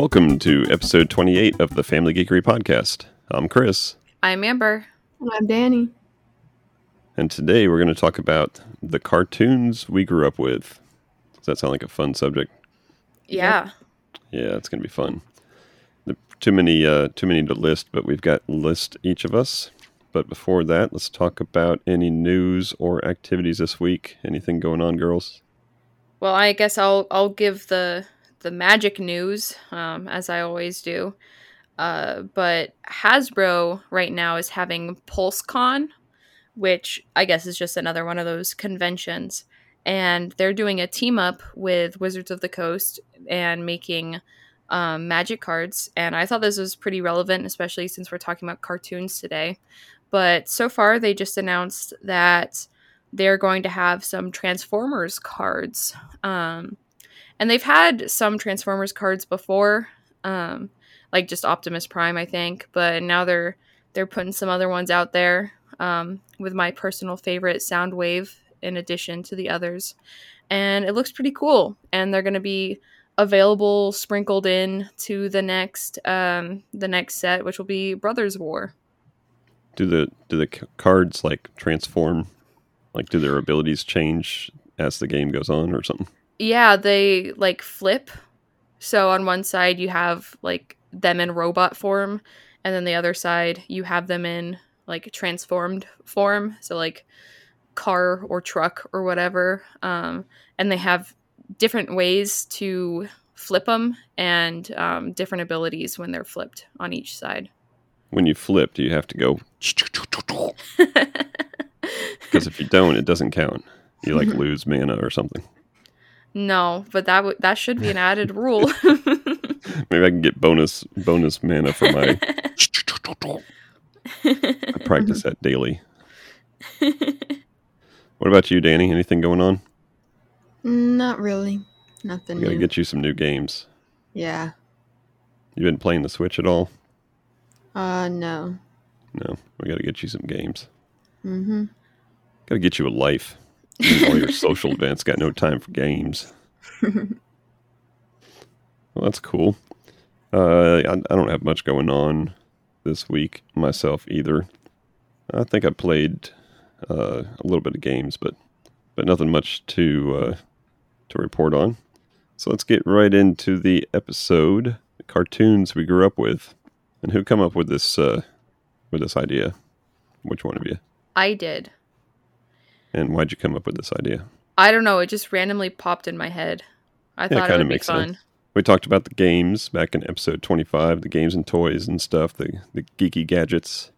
Welcome to episode 28 of the Family Geekery Podcast. I'm Chris, I'm Amber. And I'm Danny. and today we're going to talk about the cartoons we grew up with. Does that sound like a fun subject? Yeah. Yeah, it's going to be fun. The, too many, uh, too many to list, but we've got list each of us. But before that, let's talk about any news or activities this week. Anything going on, girls? Well, I guess I'll I'll give the the magic news um, as I always do. Uh, but Hasbro right now is having PulseCon, which I guess is just another one of those conventions, and they're doing a team up with Wizards of the Coast and making um, magic cards. And I thought this was pretty relevant, especially since we're talking about cartoons today. But so far, they just announced that they're going to have some Transformers cards. Um, and they've had some Transformers cards before, um, like just Optimus Prime, I think. But now they're they're putting some other ones out there um, with my personal favorite Soundwave in addition to the others, and it looks pretty cool. And they're going to be available sprinkled in to the next um, the next set, which will be Brothers War. Do the do the cards like transform? Like, do their abilities change as the game goes on, or something? Yeah, they like flip. So on one side you have like them in robot form, and then the other side you have them in like transformed form. So like car or truck or whatever. Um, and they have different ways to flip them and um, different abilities when they're flipped on each side. When you flip, do you have to go? Because if you don't, it doesn't count. You like lose mana or something. No, but that w- that should be an added rule. Maybe I can get bonus bonus mana for my. I practice that daily. What about you, Danny? Anything going on? Not really. Nothing We gotta new. get you some new games. yeah. You been playing the Switch at all? Uh, no. No. We gotta get you some games. Mm-hmm. Gotta get you a life. All your social events got no time for games. Well, that's cool. Uh, I, I don't have much going on this week myself either. I think I played uh, a little bit of games, but but nothing much to uh, to report on. So let's get right into the episode. Cartoons we grew up with, and who come up with this uh, with this idea? Which one of you? I did. And why'd you come up with this idea? I don't know. It just randomly popped in my head. I it thought it would be makes fun. sense. We talked about the games back in episode 25, the games and toys and stuff, the, the geeky gadgets.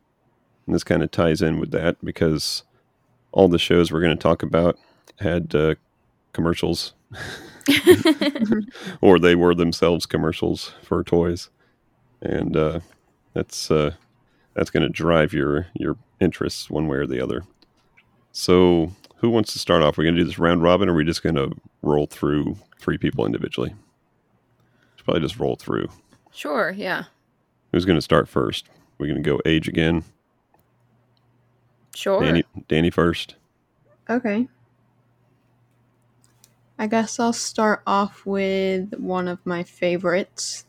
And this kind of ties in with that because all the shows we're going to talk about had uh, commercials, or they were themselves commercials for toys. And uh, that's uh, that's going to drive your, your interests one way or the other. So, who wants to start off? We're going to do this round robin, or are we just going to roll through three people individually? Should probably just roll through. Sure, yeah. Who's going to start first? We're going to go age again. Sure. Danny, Danny first. Okay. I guess I'll start off with one of my favorites.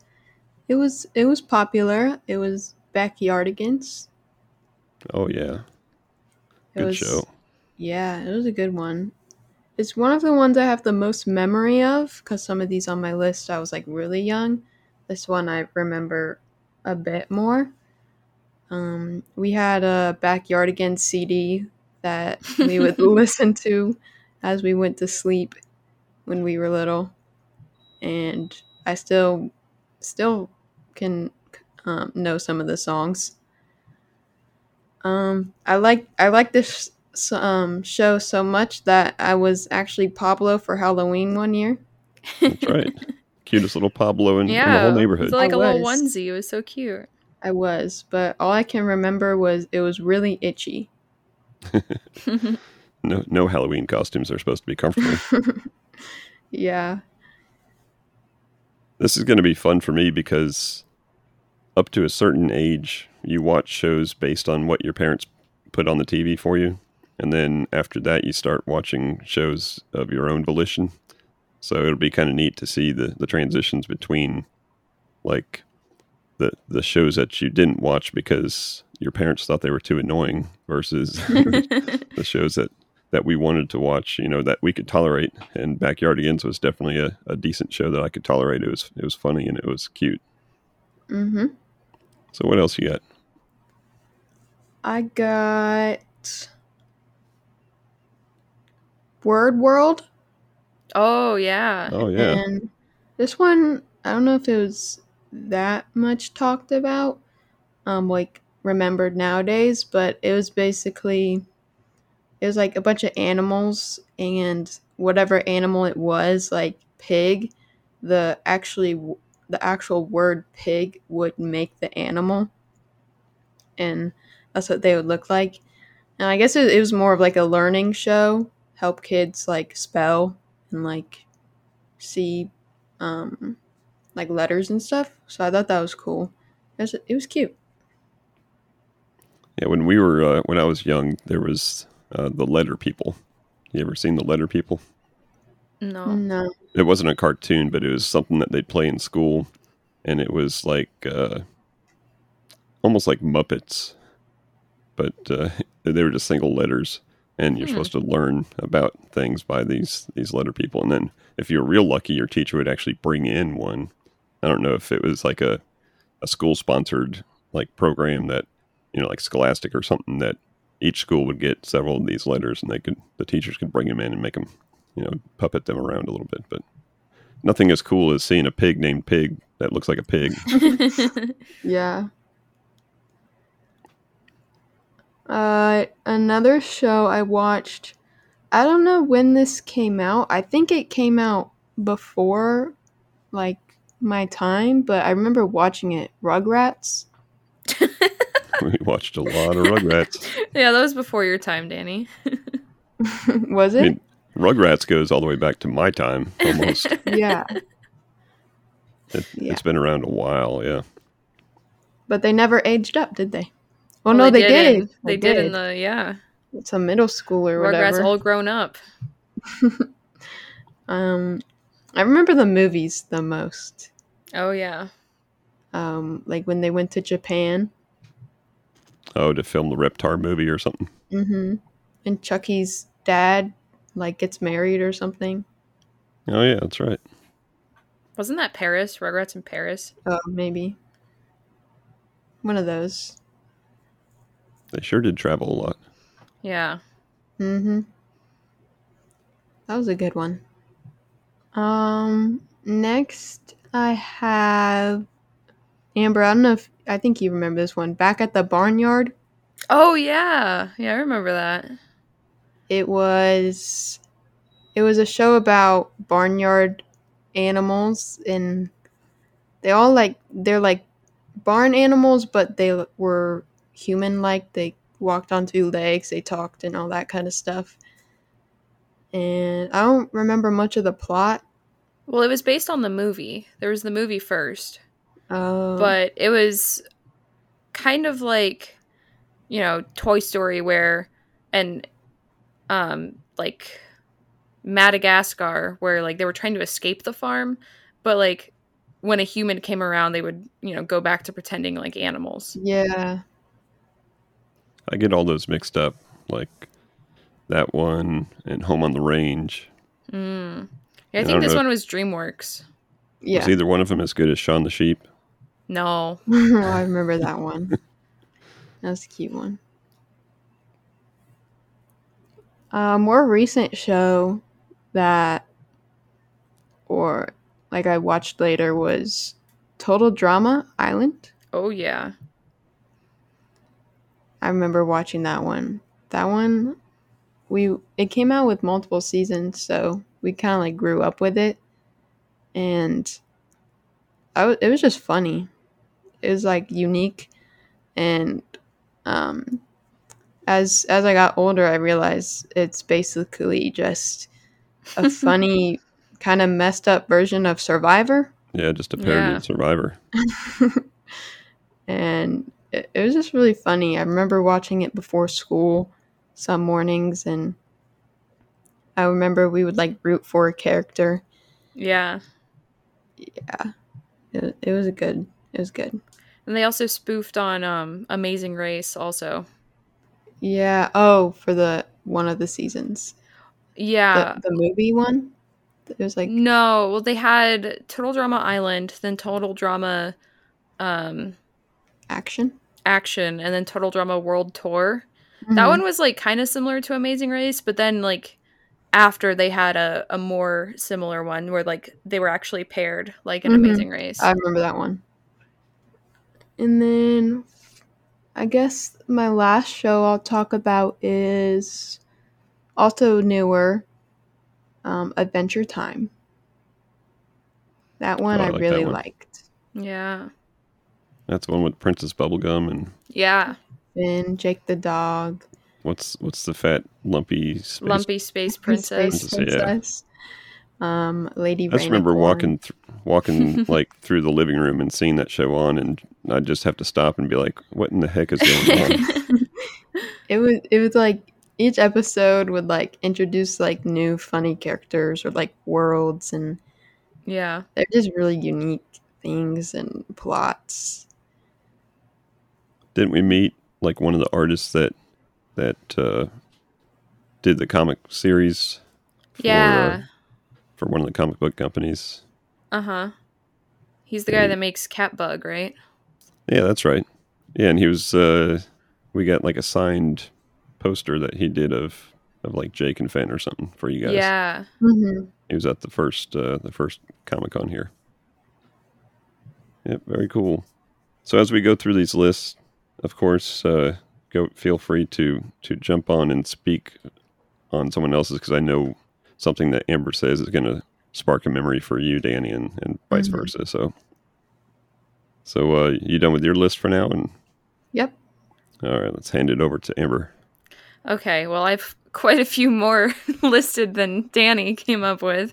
It was it was popular. It was Backyardigans. Oh yeah, It good was, show. Yeah, it was a good one. It's one of the ones I have the most memory of because some of these on my list I was like really young. This one I remember a bit more. Um, we had a Backyardigans CD that we would listen to as we went to sleep when we were little, and I still still can um, know some of the songs. Um, I like I like this um show so much that I was actually Pablo for Halloween one year. That's right. Cutest little Pablo in, in the yeah. whole It's neighborhood. like I a little onesie. It was so cute. I was, but all I can remember was it was really itchy. No, no Halloween costumes are supposed to be comfortable. Yeah. this is going to be fun for me because up to a certain age, you watch shows based on what your parents put on the TV for you. And then after that, you start watching shows of your own volition. So it'll be kind of neat to see the, the transitions between like the the shows that you didn't watch because your parents thought they were too annoying versus the shows that that we wanted to watch, you know, that we could tolerate. And Backyardigans was definitely a, a decent show that I could tolerate. It was it was funny and it was cute. Mm-hmm. So what else you got? I got Word World. oh yeah. Oh yeah. And this one, I don't know if it was that much talked about, um, like remembered nowadays, but it was basically it was like a bunch of animals and whatever animal it was, like pig, the actually the actual word pig would make the animal, and that's what they would look like. And I guess it, it was more of like a learning show, help kids like spell and like see um like letters and stuff. So I thought that was cool. It was, it was cute. Yeah, when we were uh, when I was young, there was uh, the Letter People. You ever seen the Letter People? No. No. It wasn't a cartoon, but it was something that they'd play in school, and it was like uh, almost like Muppets, but uh, they were just single letters, and you're Hmm. supposed to learn about things by these these letter people. And then, if you're real lucky, your teacher would actually bring in one. I don't know if it was like a a school sponsored like program that you know like Scholastic or something that each school would get several of these letters, and they could the teachers could bring them in and make them you know puppet them around a little bit, but. Nothing as cool as seeing a pig named Pig that looks like a pig. Yeah. Uh, another show I watched. I don't know when this came out. I think it came out before, like my time, but I remember watching it. Rugrats. we watched a lot of Rugrats. yeah, that was before your time, Danny. Was I it? mean, Rugrats goes all the way back to my time almost. yeah. It, Yeah. It's been around a while, yeah. But they never aged up, did they? Oh Well, no, they, did. in- they did in the yeah. It's a middle school or whatever. Rugrats whatever. all grown up. Um, I remember the movies the most. Oh yeah. Um, like when they went to Japan. Oh, to film the Reptar movie or something. Mm-hmm. And Chucky's dad like gets married or something. Oh yeah, that's right. Wasn't that Paris? Rugrats in Paris. Oh, maybe. One of those. They sure did travel a lot. Yeah. Mm-hmm. That was a good one. Um, next I have Amber. I don't know if I think you remember this one. Back at the barnyard. Oh yeah. Yeah, I remember that. It was it was a show about barnyard animals and they all like they're like barn animals but they were human like they walked on two legs they talked and all that kind of stuff. And i don't remember much of the plot. Well, it was based on the movie. There was the movie first, uh, but it was kind of like, you know, Toy Story where and um like Madagascar where like they were trying to escape the farm, but like when a human came around they would, you know, go back to pretending like animals. yeah I get all those mixed up, like that one and Home on the Range. Mm. Yeah, I I think don't this know. one was DreamWorks. yeah Was either one of them as good as Shaun the Sheep? No. i remember that one that was a cute one a more recent show that or like i watched later was total drama island Oh yeah. I remember watching that one. That one we it came out with multiple seasons so we kind of like grew up with it. And I w- it was just funny. It was like unique. And um as as i got older i realized it's basically just a funny kind of messed up version of survivor. Yeah, just a parody Yeah. of Survivor. and it, it was just really funny. I remember watching it before school some mornings, and I remember we would like root for a character. Yeah. Yeah, It, it was a good. It was good. And they also spoofed on um, Amazing Race, also. Yeah. Oh, for the one of the seasons, Yeah. the, the movie one. It was like no, well, they had Total Drama Island, then Total Drama um, action. Action, and then Total Drama World Tour. That Mhm. one was like kind of similar to Amazing Race, but then like after they had a, a more similar one where like they were actually paired, like in Mhm. Amazing Race. I remember that one. And then I guess my last show I'll talk about is also newer um, Adventure Time. That one Oh, I I, like really one. liked. yeah. That's the one with Princess Bubblegum and Yeah. Finn, Jake the dog, what's what's the fat lumpy space? Lumpy Space Princess. Space Princess, yeah. Princess, um, Lady. I just remember walking th- walking like through the living room and seeing that show on, and I'd just have to stop and be like, "What in the heck is going on?" It was it was like each episode would like introduce like new funny characters or like worlds and yeah. they're just really unique things and plots. Didn't we meet like one of the artists that that uh, did the comic series? For, Yeah. uh, for one of the comic book companies. Uh huh. He's the guy And- that makes Catbug, right? Yeah, that's right. Yeah, and he was. Uh, we got like a signed poster that he did of of like Jake and Finn or something for you guys. Yeah. Mm-hmm. He was at the first uh, the first Comic Con here. Yep, very cool. So as we go through these lists, of course, uh, go feel free to to jump on and speak on someone else's because I know something that Amber says is going to spark a memory for you, Danny, and, and vice Mhm. versa. So, so uh, you done with your list for now? And Yep. all right, let's hand it over to Amber. Okay, well, I've quite a few more listed than Danny came up with.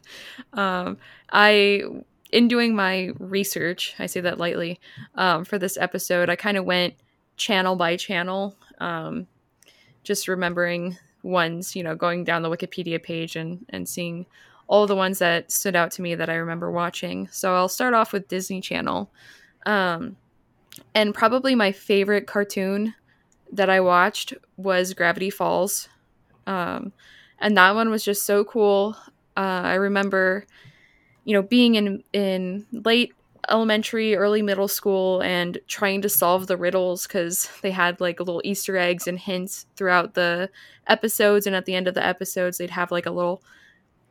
Um, I, in doing my research, I say that lightly, um, for this episode, I kind of went channel by channel, um, just remembering ones, you know, going down the Wikipedia page and, and seeing all the ones that stood out to me that I remember watching. So I'll start off with Disney Channel. Um, and probably my favorite cartoon that I watched was Gravity Falls. Um, and that one was just so cool. Uh, I remember, you know, being in in late elementary, early middle school, and trying to solve the riddles because they had like little Easter eggs and hints throughout the episodes, and at the end of the episodes, they'd have like a little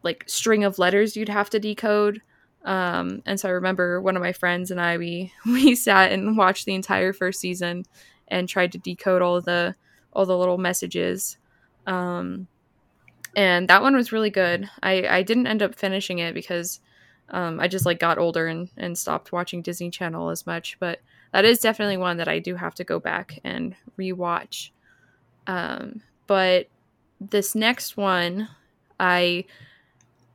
like string of letters you'd have to decode. Um, and so I remember one of my friends and I we we sat and watched the entire first season and tried to decode all the all the little messages. Um, and that one was really good. I, I didn't end up finishing it because um, I just like got older and, and stopped watching Disney Channel as much. But that is definitely one that I do have to go back and rewatch. Um, but this next one, I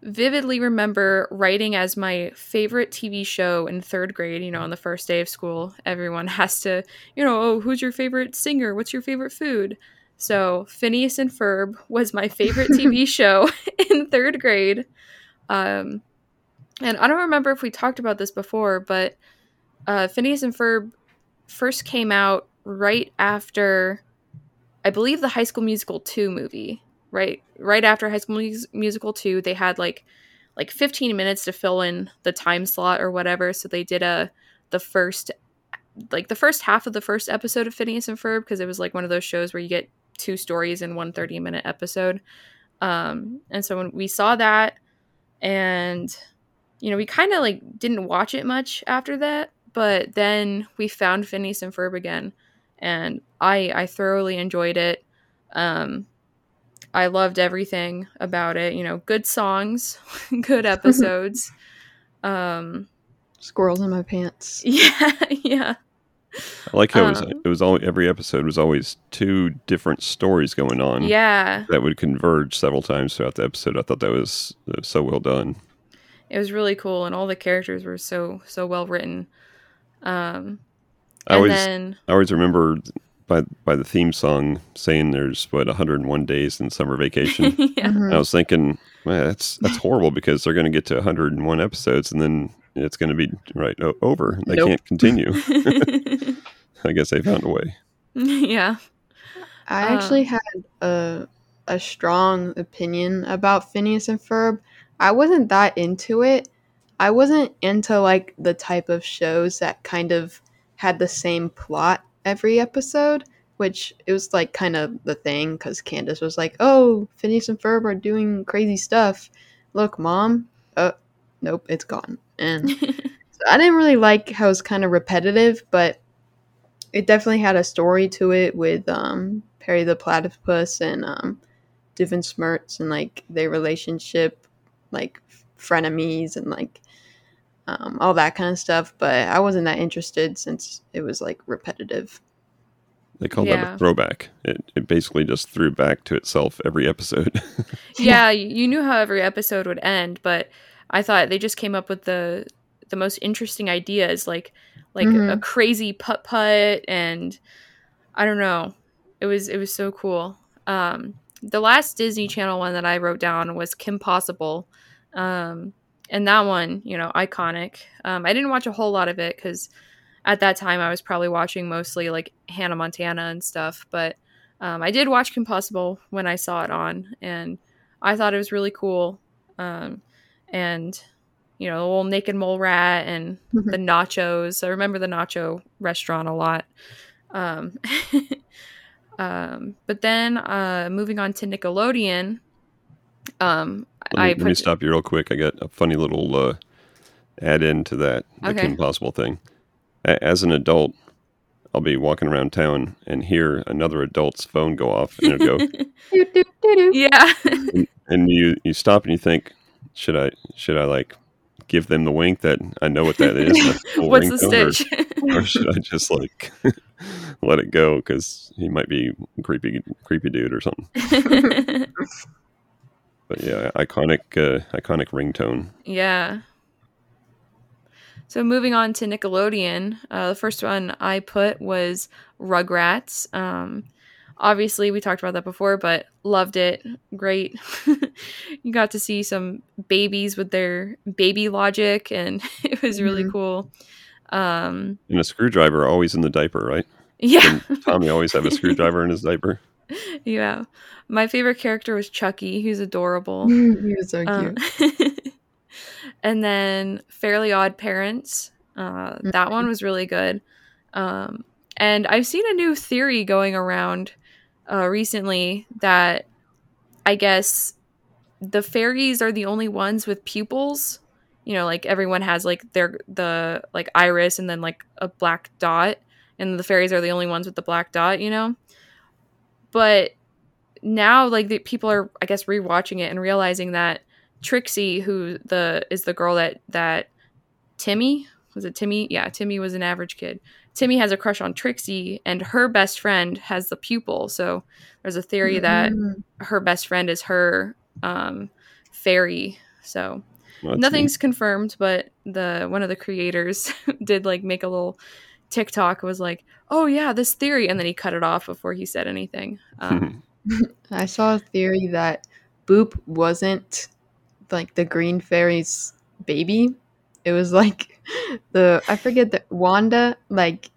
vividly remember writing as my favorite TV show in third grade. You know, on the first day of school, everyone has to, you know, oh, who's your favorite singer? What's your favorite food? So Phineas and Ferb was my favorite TV show in third grade. Um, and I don't remember if we talked about this before, but uh, Phineas and Ferb first came out right after, I believe, the High School Musical two movie. Right, right after High School Mus- Musical two, they had like like 15 minutes to fill in the time slot or whatever. So they did a the first like the first half of the first episode of Phineas and Ferb because it was like one of those shows where you get two stories in one 30 minute episode. Um, and so when we saw that, and you know, we kind of like didn't watch it much after that, but then we found Phineas and Ferb again, and I I thoroughly enjoyed it. Um, I loved everything about it. You know, good songs, good episodes. um, Squirrels in my pants. yeah, yeah. I like how it was. Um, It was all every episode was always two different stories going on. Yeah, that would converge several times throughout the episode. I thought that was uh, so well done. It was really cool, and all the characters were so so well written. Um, I always, then I always remember by by the theme song saying there's what 101 days in summer vacation. yeah, Mhm. I was thinking, man, that's that's horrible because they're going to get to 101 episodes and then it's going to be right o- over. They Nope. can't continue. I guess they found a way. yeah. I Uh. actually had a a strong opinion about Phineas and Ferb. I wasn't that into it. I wasn't into like the type of shows that kind of had the same plot every episode, which it was like kind of the thing because Candace was like, "Oh, Phineas and Ferb are doing crazy stuff. Look, mom. Uh, nope, it's gone." And so I didn't really like how it was kind of repetitive, but it definitely had a story to it with um, Perry the Platypus and um, Smirts and like their relationship, like frenemies and like um, all that kind of stuff. But I wasn't that interested since it was like repetitive. They call that a throwback. It, it basically just threw back to itself every episode. yeah, you knew how every episode would end, but I thought they just came up with the the most interesting ideas, like like a Mhm. crazy putt putt, and I don't know. It was it was so cool. Um, the last Disney Channel one that I wrote down was Kim Possible, um, and that one, you know, iconic. Um, I didn't watch a whole lot of it because at that time I was probably watching mostly like Hannah Montana and stuff, but um, I did watch Kim Possible when I saw it on, and I thought it was really cool. Um, and you know, the little naked mole rat and the nachos. I remember the nacho restaurant a lot. Um, um, but then uh, moving on to Nickelodeon, um, let, me, I let me stop you real quick. I got a funny little uh, add in to that, the Okay. Kim Possible thing. A- As an adult, I'll be walking around town and hear another adult's phone go off, and it'll go, Doo, doo, doo, doo. yeah, and you you stop and you think, should I should I like give them the wink that I know what that is? What's the ringtone, or- stitch? or should I just like let it go because he might be creepy, creepy dude or something? But yeah, iconic, uh, iconic ringtone. Yeah. So moving on to Nickelodeon, uh, the first one I put was Rugrats. Um, obviously, we talked about that before, but loved it. Great. you got to see some babies with their baby logic, and it was really Mhm. cool. Um, And a screwdriver always in the diaper, right? yeah, Didn't Tommy always have a screwdriver in his diaper? yeah. My favorite character was Chucky. He's adorable. he was so cute. Um, and then Fairly Odd Parents. Uh, that one was really good. Um, and I've seen a new theory going around uh, recently that I guess the fairies are the only ones with pupils. You know, like everyone has like their the like iris and then like a black dot, and the fairies are the only ones with the black dot. You know, but now like the people are I guess rewatching it and realizing that Trixie, who the is the girl that that Timmy was it Timmy? Yeah, Timmy was an average kid. Timmy has a crush on Trixie, and her best friend has the pupil. So there's a theory that Mm. her best friend is her um, fairy. So Well, that's nothing's confirmed, but the one of the creators did like make a little TikTok was like, "Oh yeah, this theory," and then he cut it off before he said anything. Um, I saw a theory that Boop wasn't like the green fairy's baby. It was like the I forget that Wanda like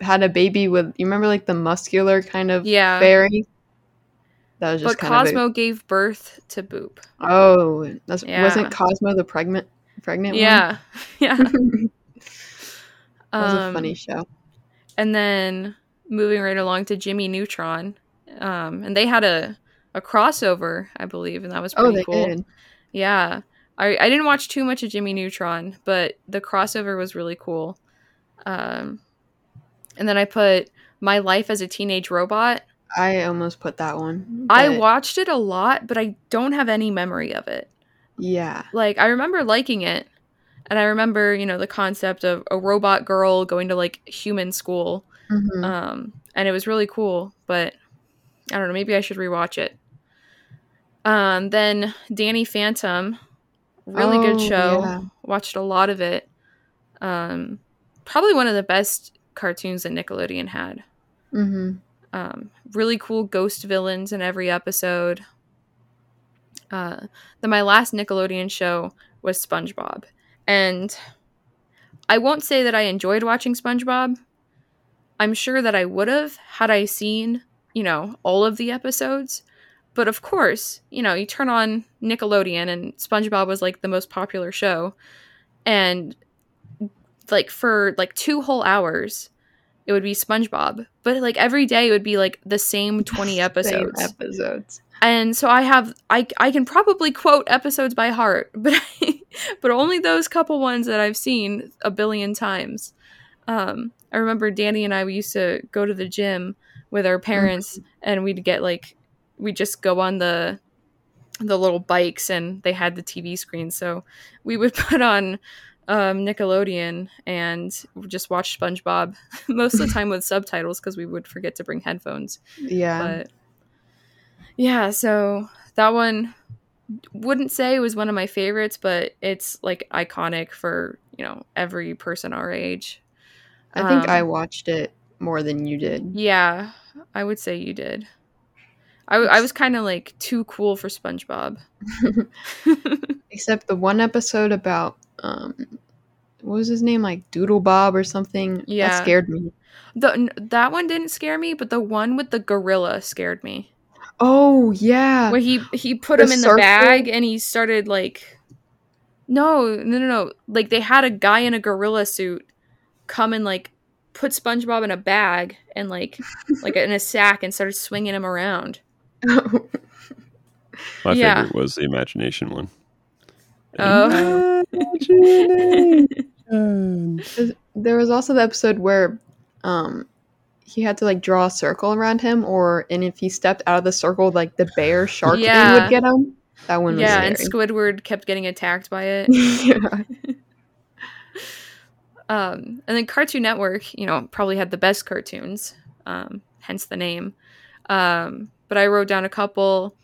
had a baby with you remember like the muscular kind of Yeah. fairy. That was just but kind of Cosmo gave birth to Boop. oh that's Yeah. wasn't Cosmo the pregnant pregnant one? Yeah, yeah. one? That was a Um, funny show. and then moving right along to Jimmy Neutron, um, and they had a a crossover, I believe, and that was pretty Oh, they cool. did. Yeah, I I didn't watch too much of Jimmy Neutron, but the crossover was really cool. Um, and then I put My Life as a Teenage Robot. I almost put that one. I watched it a lot, but I don't have any memory of it. Yeah. like I remember liking it, and I remember you know the concept of a robot girl going to like human school, Mhm. um, and it was really cool. But I don't know, maybe I should rewatch it. Um, then Danny Phantom, really good Oh, show. yeah. Watched a lot of it. Um, probably one of the best cartoons that Nickelodeon had. Mhm. Um, really cool ghost villains in every episode. Uh, then my last Nickelodeon show was SpongeBob, and I won't say that I enjoyed watching SpongeBob. I'm sure that I would have had I seen, you know, all of the episodes. But of course, you know, you turn on Nickelodeon and SpongeBob was like the most popular show. And like for like two whole hours, it would be SpongeBob. But like every day it would be like the same 20 episodes. Same episodes. And so I have I I can probably quote episodes by heart, but but only those couple ones that I've seen a billion times. Um I remember Danny and I we used to go to the gym with our parents and we'd get like we just go on the the little bikes and they had the TV screen so we would put on um, Nickelodeon and just watch SpongeBob most of the time with subtitles because we would forget to bring headphones. Yeah. But yeah, so that one wouldn't say it was one of my favorites, but it's like iconic for you know every person our age. I think um, I watched it more than you did. Yeah, I would say you did. I, I was kind of like too cool for SpongeBob. Except the one episode about um what was his name? Like Doodle Bob or something. Yeah. That scared me. The that one didn't scare me, but the one with the gorilla scared me. Oh yeah. Where he he put The him in the circle? bag and he started like no no no no like they had a guy in a gorilla suit come and like put SpongeBob in a bag and like like in a sack and started swinging him around. My Yeah. favorite was the imagination one. Oh. Imagination. there was also the episode where um he had to like draw a circle around him or and if he stepped out of the circle like the bear shark thing would get him. That one was yeah, and. Squidward kept getting attacked by it. yeah. Um, and then Cartoon Network, you know, probably had the best cartoons, um, hence the name. Um, but I wrote down a couple.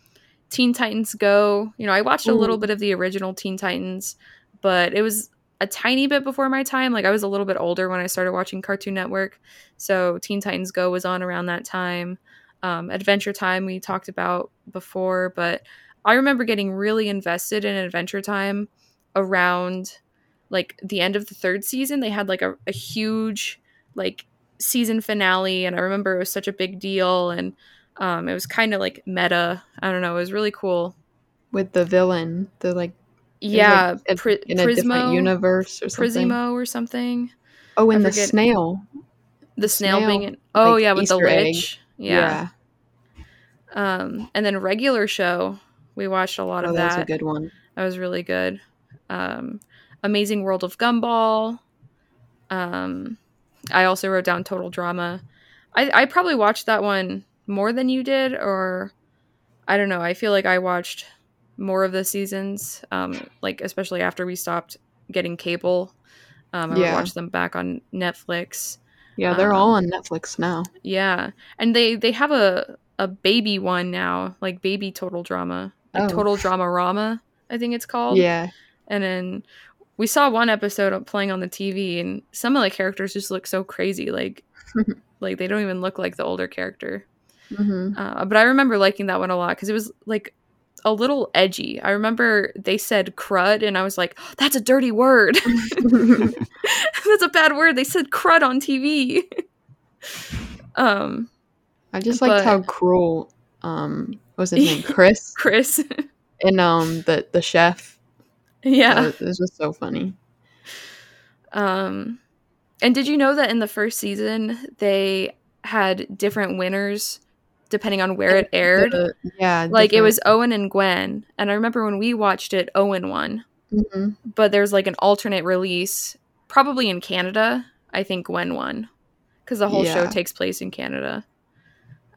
Teen Titans Go. You know, I watched a little Ooh. bit of the original Teen Titans, but it was a tiny bit before my time. Like I was a little bit older when I started watching Cartoon Network, so Teen Titans Go was on around that time. Um, Adventure Time we talked about before, but I remember getting really invested in Adventure Time around like the end of the third season. They had like a, a huge like season finale, and I remember it was such a big deal, and um, it was kind of like meta. I don't know. It was really cool. With the villain. The like Yeah, like, Pri- in a different Prismo, universe or something. Prismo or something. Oh, and the snail. The snail, snail, being in, oh like, yeah, with the Easter egg. lich. Yeah. Um, and then regular show, we watched a lot Oh, of that That was a good one. That was really good. Um, Amazing World of Gumball. Um, I also wrote down Total Drama. I, I probably watched that one more than you did, or I don't know. I feel like I watched more of the seasons, um, like especially after we stopped getting cable. Um, I Yeah. watch them back on Netflix. Yeah, they're Um, all on Netflix now. Yeah, and they they have a a baby one now, like baby Total Drama, like Oh. Total Drama Rama, I think it's called. Yeah. And then we saw one episode of playing on the TV, and some of the characters just look so crazy, like like they don't even look like the older character. hmm Uh, but I remember liking that one a lot because it was like a little edgy. I remember they said crud, and I was like, "That's a dirty word. That's a bad word." They said crud on TV. um, I just liked how cruel um what was his name? Chris Chris. and um the the chef. yeah. This was so funny. Um, and did you know that in the first season they had different winners depending on where it aired? Yeah, like it was Owen and Gwen, and I remember when we watched it, Owen won. hmm But there's like an alternate release, probably in Canada. I think Gwen won because the whole show takes place in Canada.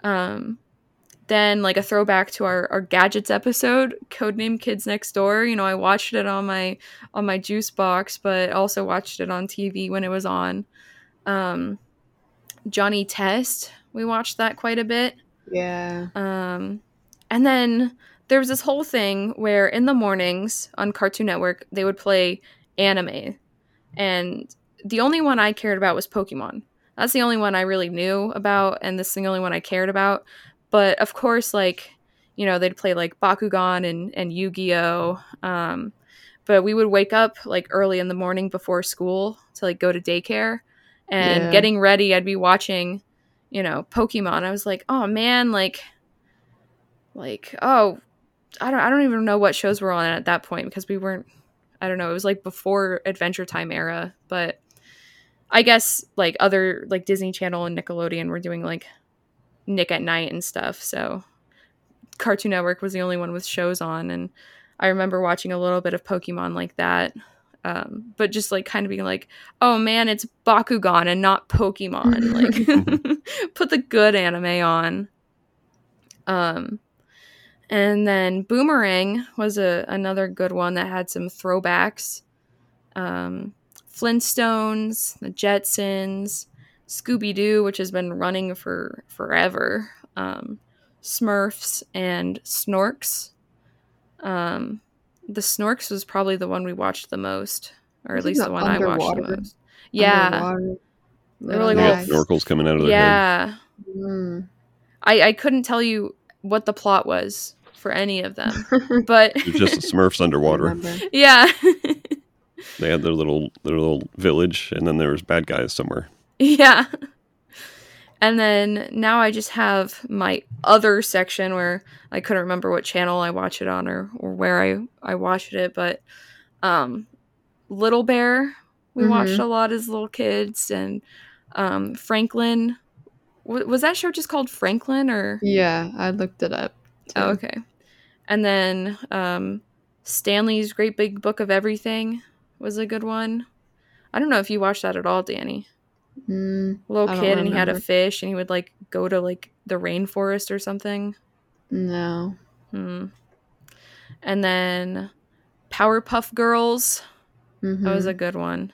Um, then like a throwback to our, our gadgets episode, Codename Kids Next Door. You know, I watched it on my on my juice box, but also watched it on TV when it was on. Um, Johnny Test, we watched that quite a bit. Yeah. Um, and then there was this whole thing where in the mornings on Cartoon Network they would play anime, and the only one I cared about was Pokemon. That's the only one I really knew about, and this is the only one I cared about. But of course, like you know, they'd play like Bakugan and and Yu Gi Oh. Um, but we would wake up like early in the morning before school to like go to daycare and Yeah. getting ready i'd be watching you know pokemon i was like oh man like like oh i don't i don't even know what shows were on at that point because we weren't i don't know it was like before adventure time era but i guess like other like disney channel and nickelodeon were doing like nick at night and stuff so cartoon network was the only one with shows on and i remember watching a little bit of pokemon like that um, but just like kind of being like oh man it's bakugan and not pokemon. Like put the good anime on. Um and then boomerang was a another good one that had some throwbacks. Um flintstones the jetsons scooby-doo which has been running for forever. Um smurfs and snorks. Um the snorks was probably the one we watched the most or at least that the one i watched the most yeah Underwater They were like little Yeah, snorkels coming out of their head. yeah Mm. I, I couldn't tell you what the plot was for any of them, but It was just the Smurfs underwater. Yeah, They had their little their little village, and then there was bad guys somewhere. yeah. And then now I just have my other section where I couldn't remember what channel I watch it on or, or where I, I watched it, but um, Little Bear we Mhm. watched a lot as little kids, and um, Franklin. W- was that show just called Franklin or? Yeah, I looked it up. Oh, okay. And then um, Stanley's Great Big Book of Everything was a good one. I don't know if you watched that at all, Danny. Mm, Little kid, and he had a fish, and he would like go to like the rainforest or something. no. Hmm. And then Powerpuff Girls. Mhm. That was a good one.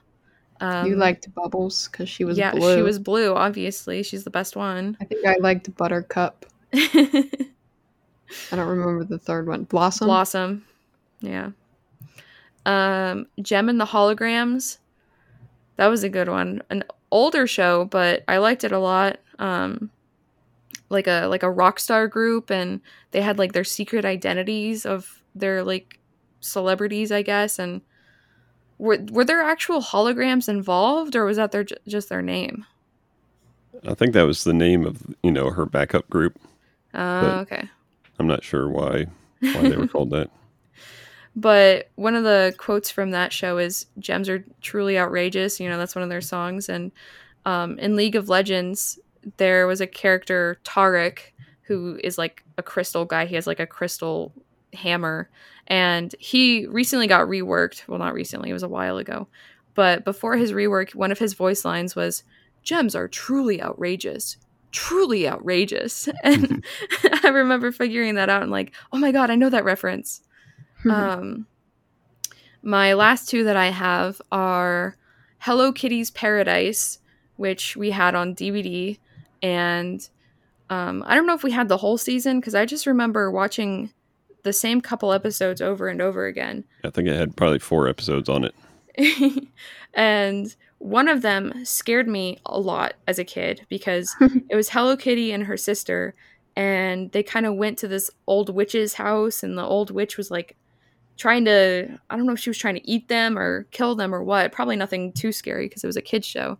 Um, you liked Bubbles because she was yeah, blue. she was blue. Obviously, she's the best one. I think I liked Buttercup. I don't remember the third one. Blossom. Blossom. Yeah. Um, Jem and the Holograms. That was a good one. An older show, but I liked it a lot. Um, like a like a rock star group, and they had like their secret identities of their like celebrities, I guess. And were were there actual holograms involved, or was that their just their name? I think that was the name of you know her backup group. Uh, okay. I'm not sure why why they were called that. But one of the quotes from that show is gems are truly outrageous. You know, that's one of their songs. And um, in League of Legends, there was a character, Taric, who is like a crystal guy. He has like a crystal hammer. And he recently got reworked. Well, not recently, it was a while ago. But before his rework, one of his voice lines was, Gems are truly outrageous. Truly outrageous. And I remember figuring that out and like, oh my God, I know that reference um, my last two that I have are Hello Kitty's Paradise, which we had on DVD, and um, I don't know if we had the whole season because I just remember watching the same couple episodes over and over again. I think it had probably four episodes on it. and one of them scared me a lot as a kid because it was Hello Kitty and her sister, and they kind of went to this old witch's house, and the old witch was like trying to I don't know if she was trying to eat them or kill them or what. Probably nothing too scary because it was a kids show.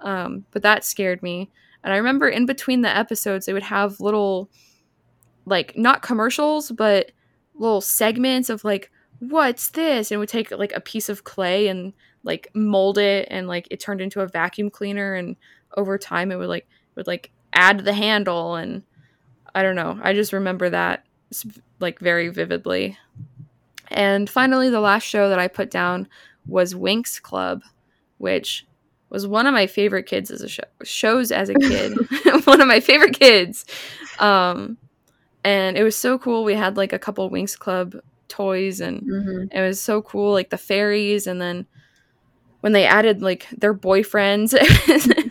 Um, but that scared me. And I remember in between the episodes they would have little like not commercials but little segments of like what's this and would take like a piece of clay and like mold it and like it turned into a vacuum cleaner and over time it would like would like add the handle and I don't know. I just remember that like very vividly. And finally, the last show that I put down was Winx Club, which was one of my favorite kids as a show shows as a kid. one of my favorite kids. Um, and it was so cool. We had like a couple Winx Club toys, and Mhm. it was so cool, like the fairies, and then when they added like their boyfriends,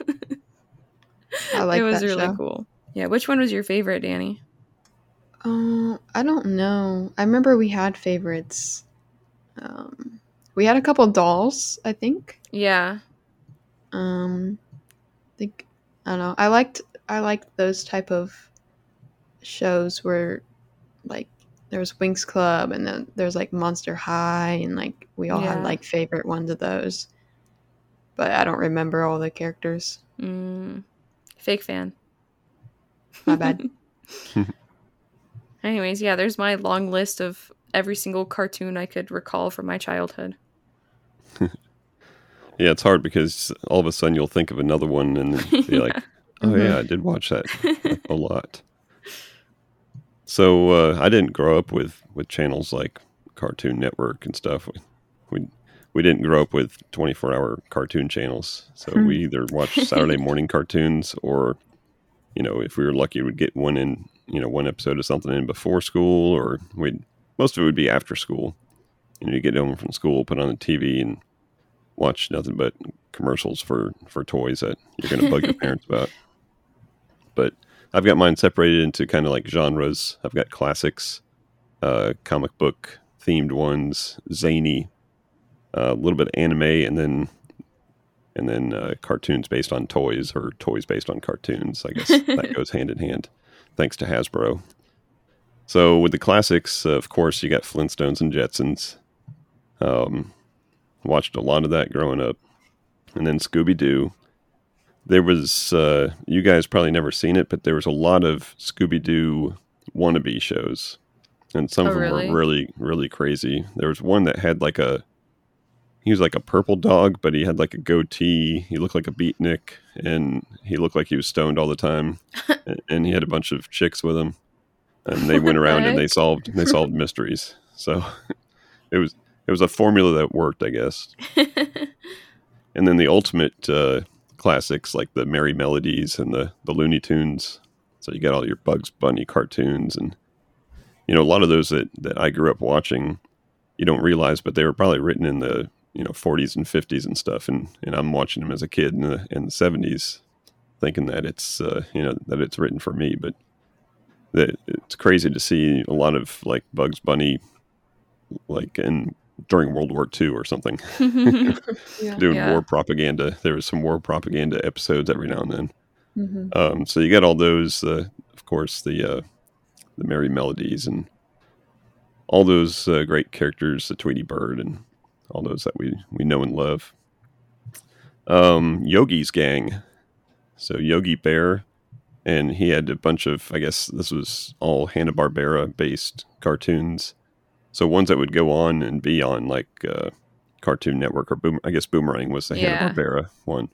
I like it was really show. cool. Yeah, which one was your favorite, Danny? Uh, I don't know. I remember we had favorites. Um, we had a couple dolls, I think. Yeah, Um, I think I don't know. I liked I liked those type of shows where like there was Winx Club, and then there's like Monster High, and like we all Yeah. had like favorite ones of those. But I don't remember all the characters. Mm, fake fan. My bad. Anyways, yeah, there's my long list of every single cartoon I could recall from my childhood. Yeah, it's hard because all of a sudden you'll think of another one and then be like, oh yeah, I did watch that a lot. So uh, I didn't grow up with, with channels like Cartoon Network and stuff. We we, we didn't grow up with 24 hour cartoon channels. So Hmm. we either watched Saturday morning cartoons or, you know, if we were lucky, we'd get one in, you know, one episode of something in before school or we'd, most of it would be after school. You know, you get home from school, put on the TV and watch nothing but commercials for, for toys that you're going to bug your parents about. But I've got mine separated into kind of like genres. I've got classics, uh, comic book themed ones, zany, uh, a little bit of anime, and then and then uh, cartoons based on toys or toys based on cartoons. I guess that goes hand in hand, thanks to Hasbro. So with the classics, uh, of course, you got Flintstones and Jetsons. Um, watched a lot of that growing up, and then Scooby Doo. There was uh, you guys probably never seen it, but there was a lot of Scooby Doo wannabe shows, and some Oh, of them really? were really really crazy. There was one that had like a he was like a purple dog, but he had like a goatee. He looked like a beatnik, and he looked like he was stoned all the time. and, he had a bunch of chicks with him, and they went the around and they solved they solved mysteries. So it was it was a formula that worked, I guess. And then the ultimate uh, classics like the Merrie Melodies and the the Looney Tunes. So you got all your Bugs Bunny cartoons and you know a lot of those that that I grew up watching. You don't realize, but they were probably written in the you know 40s and 50s and stuff, and and I'm watching them as a kid in the in the 70s, thinking that it's uh, you know that it's written for me, but that it's crazy to see a lot of like Bugs Bunny, like in during World War II or something, Yeah. doing Yeah. war propaganda. There was some war propaganda episodes every now and then. hmm Um, so you got all those, uh, of course, the uh, the merrie melodies and all those uh, great characters, the Tweety Bird and all those that we we know and love. Um, Yogi's gang, so Yogi Bear, and he had a bunch of, I guess this was all Hanna Barbera based cartoons. So ones that would go on and be on like uh, Cartoon Network or Boom. I guess Boomerang was the Yeah. Hanna Barbera one.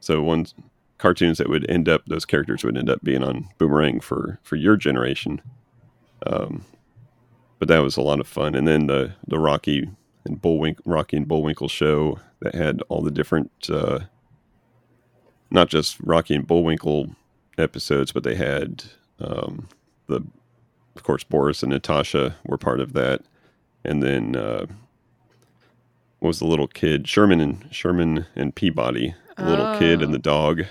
So ones cartoons that would end up those characters would end up being on Boomerang for for your generation. Um, but that was a lot of fun. And then the the Rocky and Bullwink Rocky and Bullwinkle show that had all the different, uh, not just Rocky and Bullwinkle episodes, but they had um, the, of course, Boris and Natasha were part of that, and then uh, what was the little kid Sherman and Sherman and Peabody, the little kid and Oh. the dog,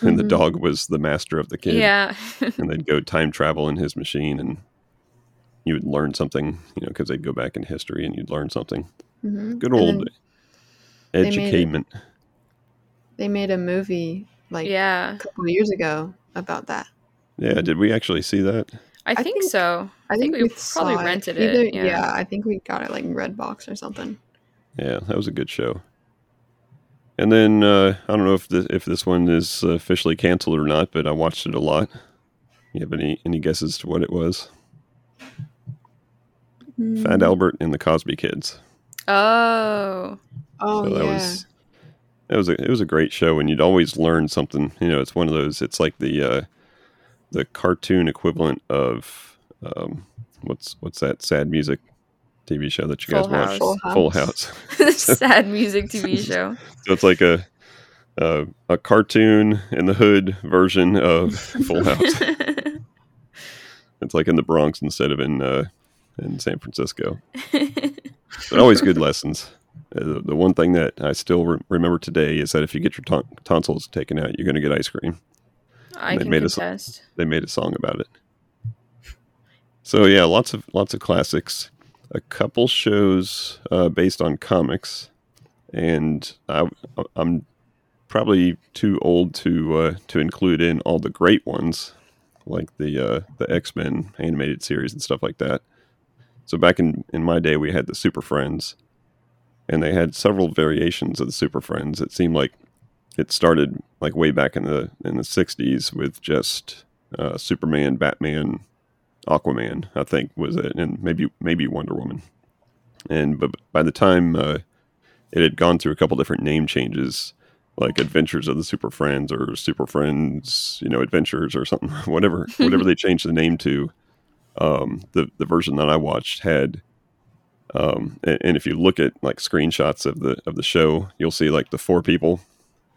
and the Mhm. dog was the master of the kid yeah. and they'd go time travel in his machine and you would learn something you know because they'd go back in history and you'd learn something hmm good old they education They made a movie like yeah. a couple of years ago about that. yeah did we actually see that I, I think, think- so. I think, we we probably it. rented Either- it. Yeah. yeah, I think we got it like in Redbox or something. yeah that was a good show and then uh, i don't know if this, if this one is officially canceled or not but i watched it a lot you have any any guesses to what it was fat Mm. albert and the cosby kids Oh. Oh so that yeah. was it was a it was a great show and you'd always learn something you know it's one of those it's like the uh the cartoon equivalent of um what's what's that sad music tv show that you Full guys watch House. Full House. House. Sad music TV show. so it's like a uh, a cartoon in the hood version of full house it's like in the bronx instead of in uh in san francisco but always good lessons. Uh, the, one thing that I still re- remember today is that if you get your ton- tonsils taken out, you're going to get ice cream. I They can made contest. They made a song about it. So yeah, lots of lots of classics. A couple shows uh, based on comics, and I, I'm probably too old to uh, to include in all the great ones, like the uh, the X Men animated series and stuff like that. So back in in my day, we had the Super Friends, and they had several variations of the Super Friends. It seemed like it started like way back in the in the '60s with just uh, Superman, Batman, Aquaman. I think was it, and maybe maybe Wonder Woman. And but by the time uh, it had gone through a couple different name changes, like Adventures of the Super Friends or Super Friends, you know, Adventures or something, whatever, whatever they changed the name to. Um, the the version that I watched had, um, and, and if you look at like screenshots of the of the show, you'll see like the four people,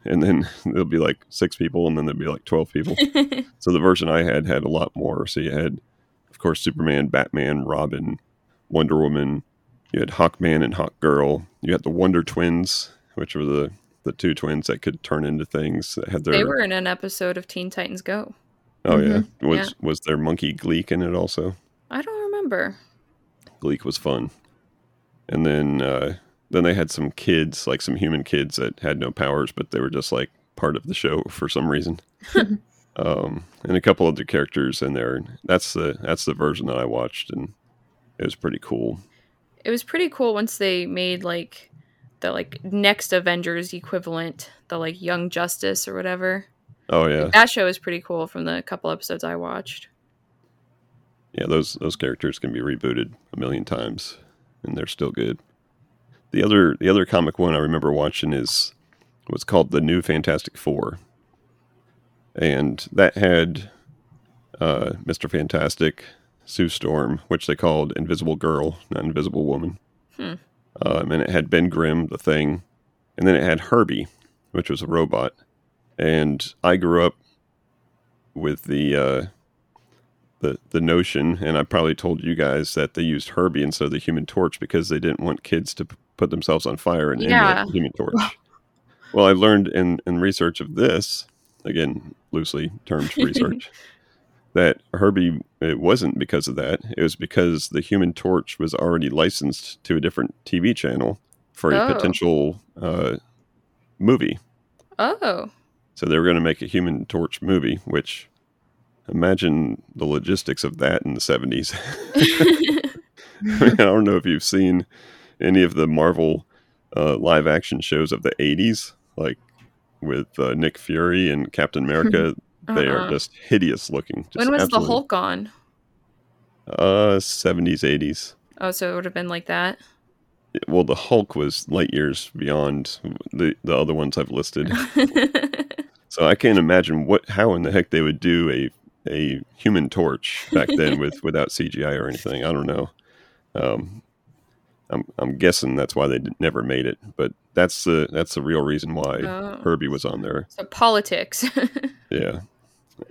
and then there'll be like six people, and then there'll be like twelve people. so the version I had had a lot more. So you had, of course, Superman, Batman, Robin, Wonder Woman. You had Hawkman and Hawk Girl. You had the Wonder Twins, which were the the two twins that could turn into things that had their they were in an episode of Teen Titans Go. Oh yeah Mhm. was Yeah. was their monkey Gleek in it also I don't remember. Gleek was fun and then uh then they had some kids like some human kids that had no powers but they were just like part of the show for some reason um and a couple other characters in there that's the that's the version that I watched and it was pretty cool It was pretty cool once they made like the like next Avengers equivalent, the like Young Justice or whatever. Oh yeah That show is pretty cool from the couple episodes I watched. yeah, those those characters can be rebooted a million times, and they're still good. The other the other comic one I remember watching is what's called the New Fantastic Four, and that had uh, Mister Fantastic, Sue Storm, which they called Invisible Girl, not Invisible Woman, Hmm. um, and it had Ben Grimm, the Thing, and then it had Herbie, which was a robot, and I grew up with the uh, the the notion, and I probably told you guys that they used Herbie instead of the Human Torch because they didn't want kids to p- put themselves on fire and Yeah. the Human Torch. well, I learned in in research of this again, loosely termed research, that Herbie it wasn't because of that. It was because the Human Torch was already licensed to a different TV channel for a Oh. potential uh, movie. Oh. So they were going to make a Human Torch movie, which imagine the logistics of that in the 70s. I don't know if you've seen any of the Marvel uh, live action shows of the 80s, like with uh, Nick Fury and Captain America. They are Uh-uh. just hideous looking. Just when was the Hulk on? Uh, 70s, 80s. Oh, so it would have been like that. Well, the Hulk was light years beyond the, the other ones I've listed. So I can't imagine what how in the heck they would do a a human torch back then with without CGI or anything. I don't know. Um, I'm I'm guessing that's why they never made it, but that's the that's the real reason why Oh. Herbie was on there. so politics. Yeah.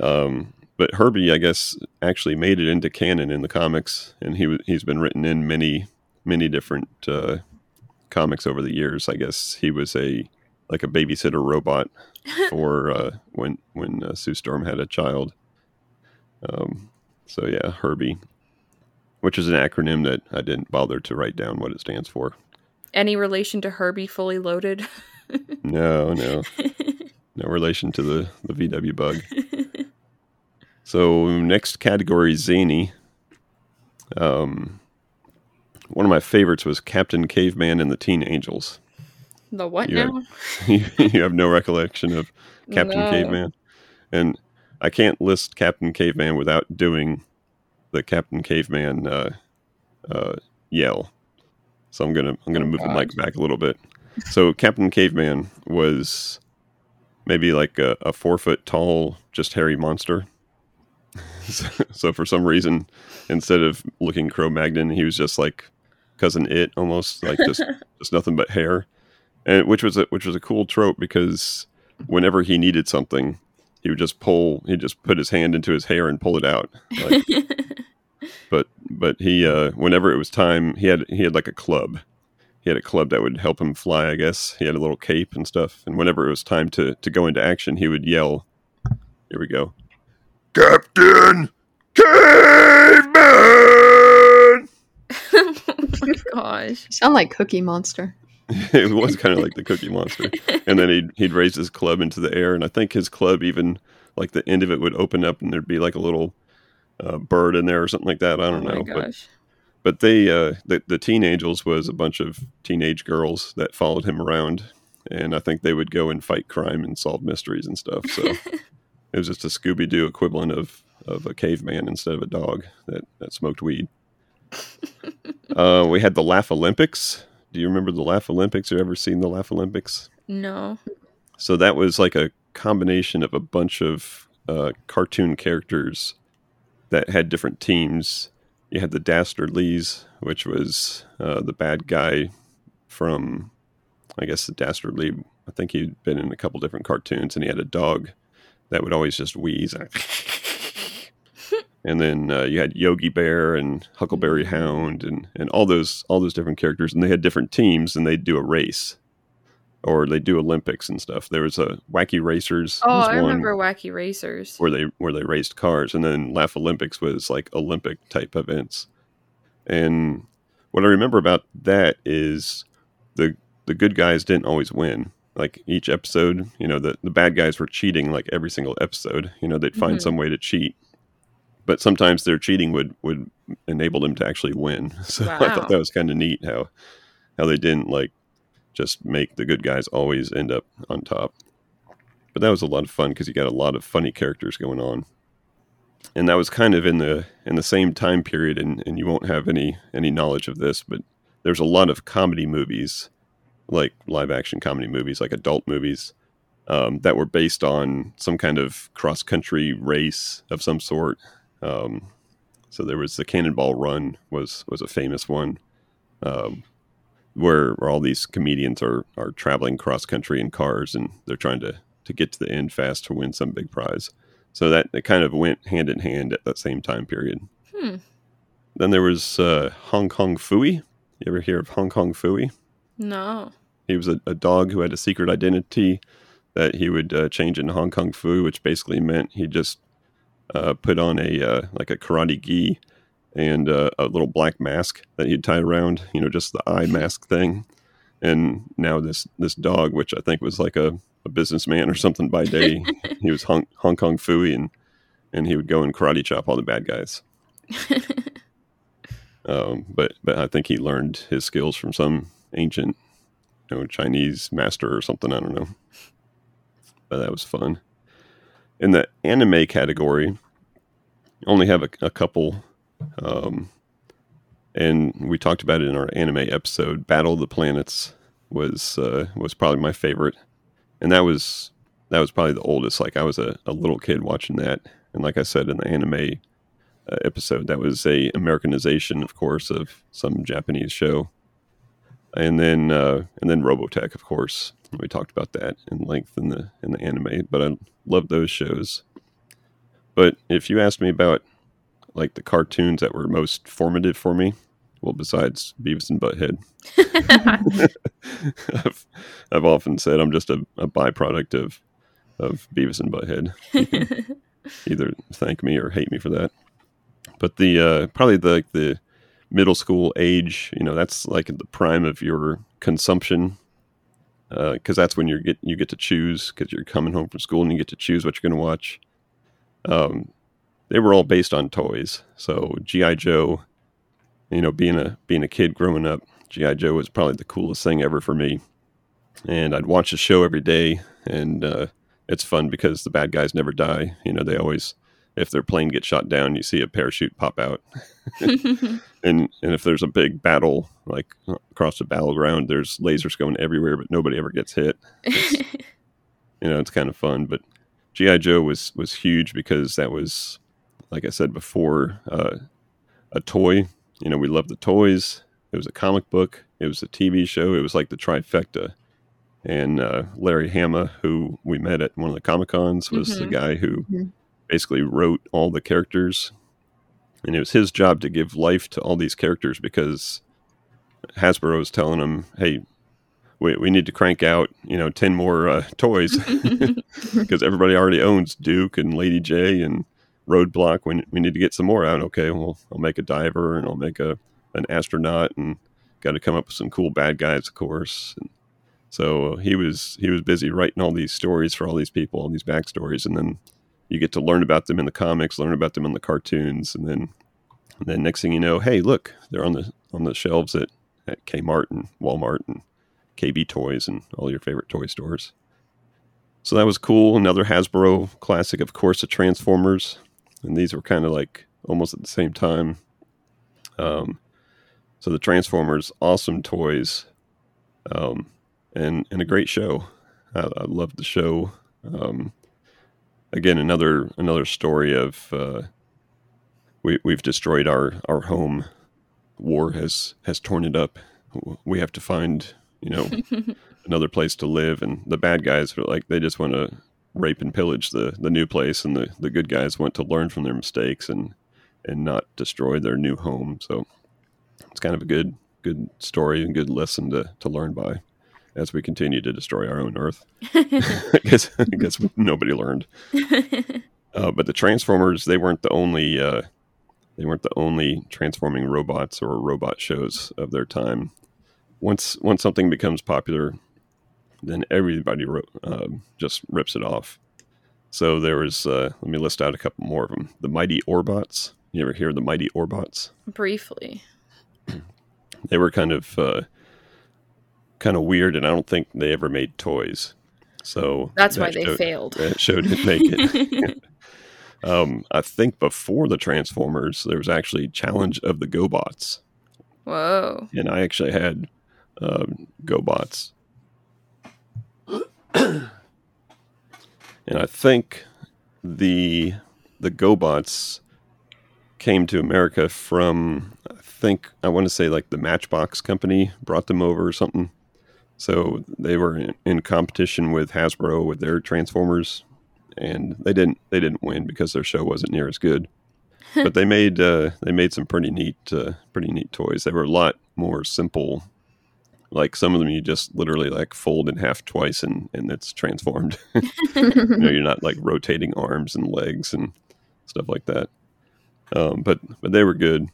Um, but Herbie, I guess, actually made it into canon in the comics, and he he's been written in many many different uh, comics over the years. I guess he was a like a babysitter robot for uh, when when uh, Sue Storm had a child. Um, so yeah, Herbie, which is an acronym that I didn't bother to write down what it stands for. Any relation to Herbie fully loaded? No, no, no relation to the the VW bug. So next category, zany. Um, one of my favorites was Captain Caveman and the Teen Angels. The what Yeah. now? you have no recollection of Captain No. Caveman, and I can't list Captain Caveman without doing the Captain Caveman uh, uh, yell. So I'm gonna I'm gonna Oh, move the mic back a little bit. So Captain Caveman was maybe like a, a four foot tall, just hairy monster. so, so for some reason, instead of looking Cro-Magnon, he was just like cousin It, almost like just just nothing but hair, and which was a, which was a cool trope because whenever he needed something, he would just pull, he'd just put his hand into his hair and pull it out. Like, but but he uh, whenever it was time, he had he had like a club. He had a club that would help him fly. I guess he had a little cape and stuff. And whenever it was time to to go into action, he would yell. Here we go, Captain Caveman. oh my gosh. You sound like Cookie Monster. it was kind of like the Cookie Monster. And then he'd he'd raise his club into the air, and I think his club even like the end of it would open up, and there'd be like a little uh, bird in there or something like that. I Oh don't my know, but but they uh, the the Teen Angels was a bunch of teenage girls that followed him around, and I think they would go and fight crime and solve mysteries and stuff. So it was just a Scooby Doo equivalent of of a caveman instead of a dog that that smoked weed. uh, we had the Laff-A-Lympics. Do you remember the Laff-A-Lympics? You ever seen the Laff-A-Lympics? no. So that was like a combination of a bunch of uh, cartoon characters that had different teams. You had the Dastardlies, which was uh, the bad guy from, I guess, the Dastardly. I think he'd been in a couple different cartoons, and he had a dog that would always just wheeze. and then uh, you had Yogi Bear and Huckleberry Hound, and, and all those all those different characters, and they had different teams, and they'd do a race or they do Olympics and stuff. There was a Wacky Racers. Oh, I remember Wacky Racers. where they where they raced cars, and then Laff-A-Lympics was like Olympic type events. And what I remember about that is the the good guys didn't always win. Like each episode, you know, the, the bad guys were cheating like every single episode. You know, they'd find Mhm. some way to cheat. But sometimes their cheating would would enable them to actually win. So I thought that was kind of neat how how they didn't like just make the good guys always end up on top. But that was a lot of fun because you got a lot of funny characters going on. And that was kind of in the in the same time period and, and you won't have any any knowledge of this, but there's a lot of comedy movies, like live action comedy movies, like adult movies, um, that were based on some kind of cross country race of some sort. Um, so there was the Cannonball Run was was a famous one. Um, where, where all these comedians are are traveling cross country in cars and they're trying to to get to the end fast to win some big prize. So that it kind of went hand in hand at that same time period. Hmm. Then there was uh, Hong Kong Phooey. You ever hear of Hong Kong Phooey? No. He was a, a dog who had a secret identity that he would uh, change into Hong Kong Fu, which basically meant he just uh, put on a uh, like a karate gi and uh, a little black mask that he'd tie around, you know, just the eye mask thing. And now this this dog, which I think was like a, a businessman or something by day, he was Hong, Hong Kong Phooey, and and he would go and karate chop all the bad guys. Um, but but I think he learned his skills from some ancient, you know, Chinese master or something. I don't know. But that was fun. In the anime category, only have a, a couple, um, and we talked about it in our anime episode. Battle of the Planets was uh, was probably my favorite, and that was that was probably the oldest. Like I was a, a little kid watching that, and like I said in the anime uh, episode. That was a Americanization, of course, of some Japanese show, and then uh, and then Robotech, of course. We talked about that in length in the in the anime, but I love those shows. But if you asked me about like the cartoons that were most formative for me, well, besides Beavis and Butthead, I've, I've often said I'm just a, a byproduct of of Beavis and Butthead either thank me or hate me for that. But the uh, probably the the middle school age, you know, that's like the prime of your consumption, because that's when you get you get to choose because you're coming home from school and you get to choose what you're going to watch. Um, they were all based on toys, so GI Joe, you know, being a being a kid growing up, GI Joe was probably the coolest thing ever for me, and I'd watch the show every day, and uh, it's fun because the bad guys never die. You know, they always, if their plane gets shot down, you see a parachute pop out, and and if there's a big battle like across the battleground, there's lasers going everywhere, but nobody ever gets hit. you know, it's kind of fun. But GI Joe was was huge because that was, like I said before, uh, a toy. You know, we loved the toys. It was a comic book. It was a TV show. It was like the trifecta. And uh, Larry Hama, who we met at one of the Comic Cons, was the Mhm. guy who Mhm. Basically wrote all the characters. And it was his job to give life to all these characters because Hasbro was telling him, "Hey, we, we need to crank out, you know, ten more uh, toys because everybody already owns Duke and Lady Jaye and Roadblock. We, we need to get some more out. Okay, well, I'll make a diver and I'll make a an astronaut and got to come up with some cool bad guys, of course. And so he was he was busy writing all these stories for all these people, all these backstories, and then you get to learn about them in the comics, learn about them in the cartoons, and then And then next thing you know, hey, look, they're on the on the shelves at, at Kmart and Walmart and KB Toys and all your favorite toy stores. So that was cool. Another Hasbro classic, of course, the Transformers. And these were kind of like almost at the same time. Um, so the Transformers, awesome toys, um, and and a great show. I, I loved the show. Um, again, another another story of uh, we we've destroyed our our home. War has has torn it up. We have to find you know another place to live, and the bad guys are like they just want to rape and pillage the the new place, and the the good guys want to learn from their mistakes and and not destroy their new home. So it's kind of a good good story and good lesson to to learn by as we continue to destroy our own Earth. I guess I guess nobody learned. Uh, but the Transformers, they weren't the only uh, they weren't the only transforming robots or robot shows of their time. Once once something becomes popular, then everybody ro- uh, just rips it off. So there was uh, let me list out a couple more of them. The Mighty Orbots. You ever hear of the Mighty Orbots? Briefly. They were kind of uh, kind of weird, and I don't think they ever made toys. So That's why that they showed- failed. That show didn't make it. um, I think before the Transformers, there was actually Challenge of the GoBots, Whoa. and I actually had um, GoBots, and I think the the GoBots came to America from I think I want to say like the Matchbox company brought them over or something. So they were in, competition with Hasbro with their Transformers, and they didn't they didn't win because their show wasn't near as good. but they made uh, they made some pretty neat uh, pretty neat toys. They were a lot more simple. Like some of them, you just literally like fold in half twice, and and it's transformed. you know, you're not like rotating arms and legs and stuff like that. Um, but but they were good.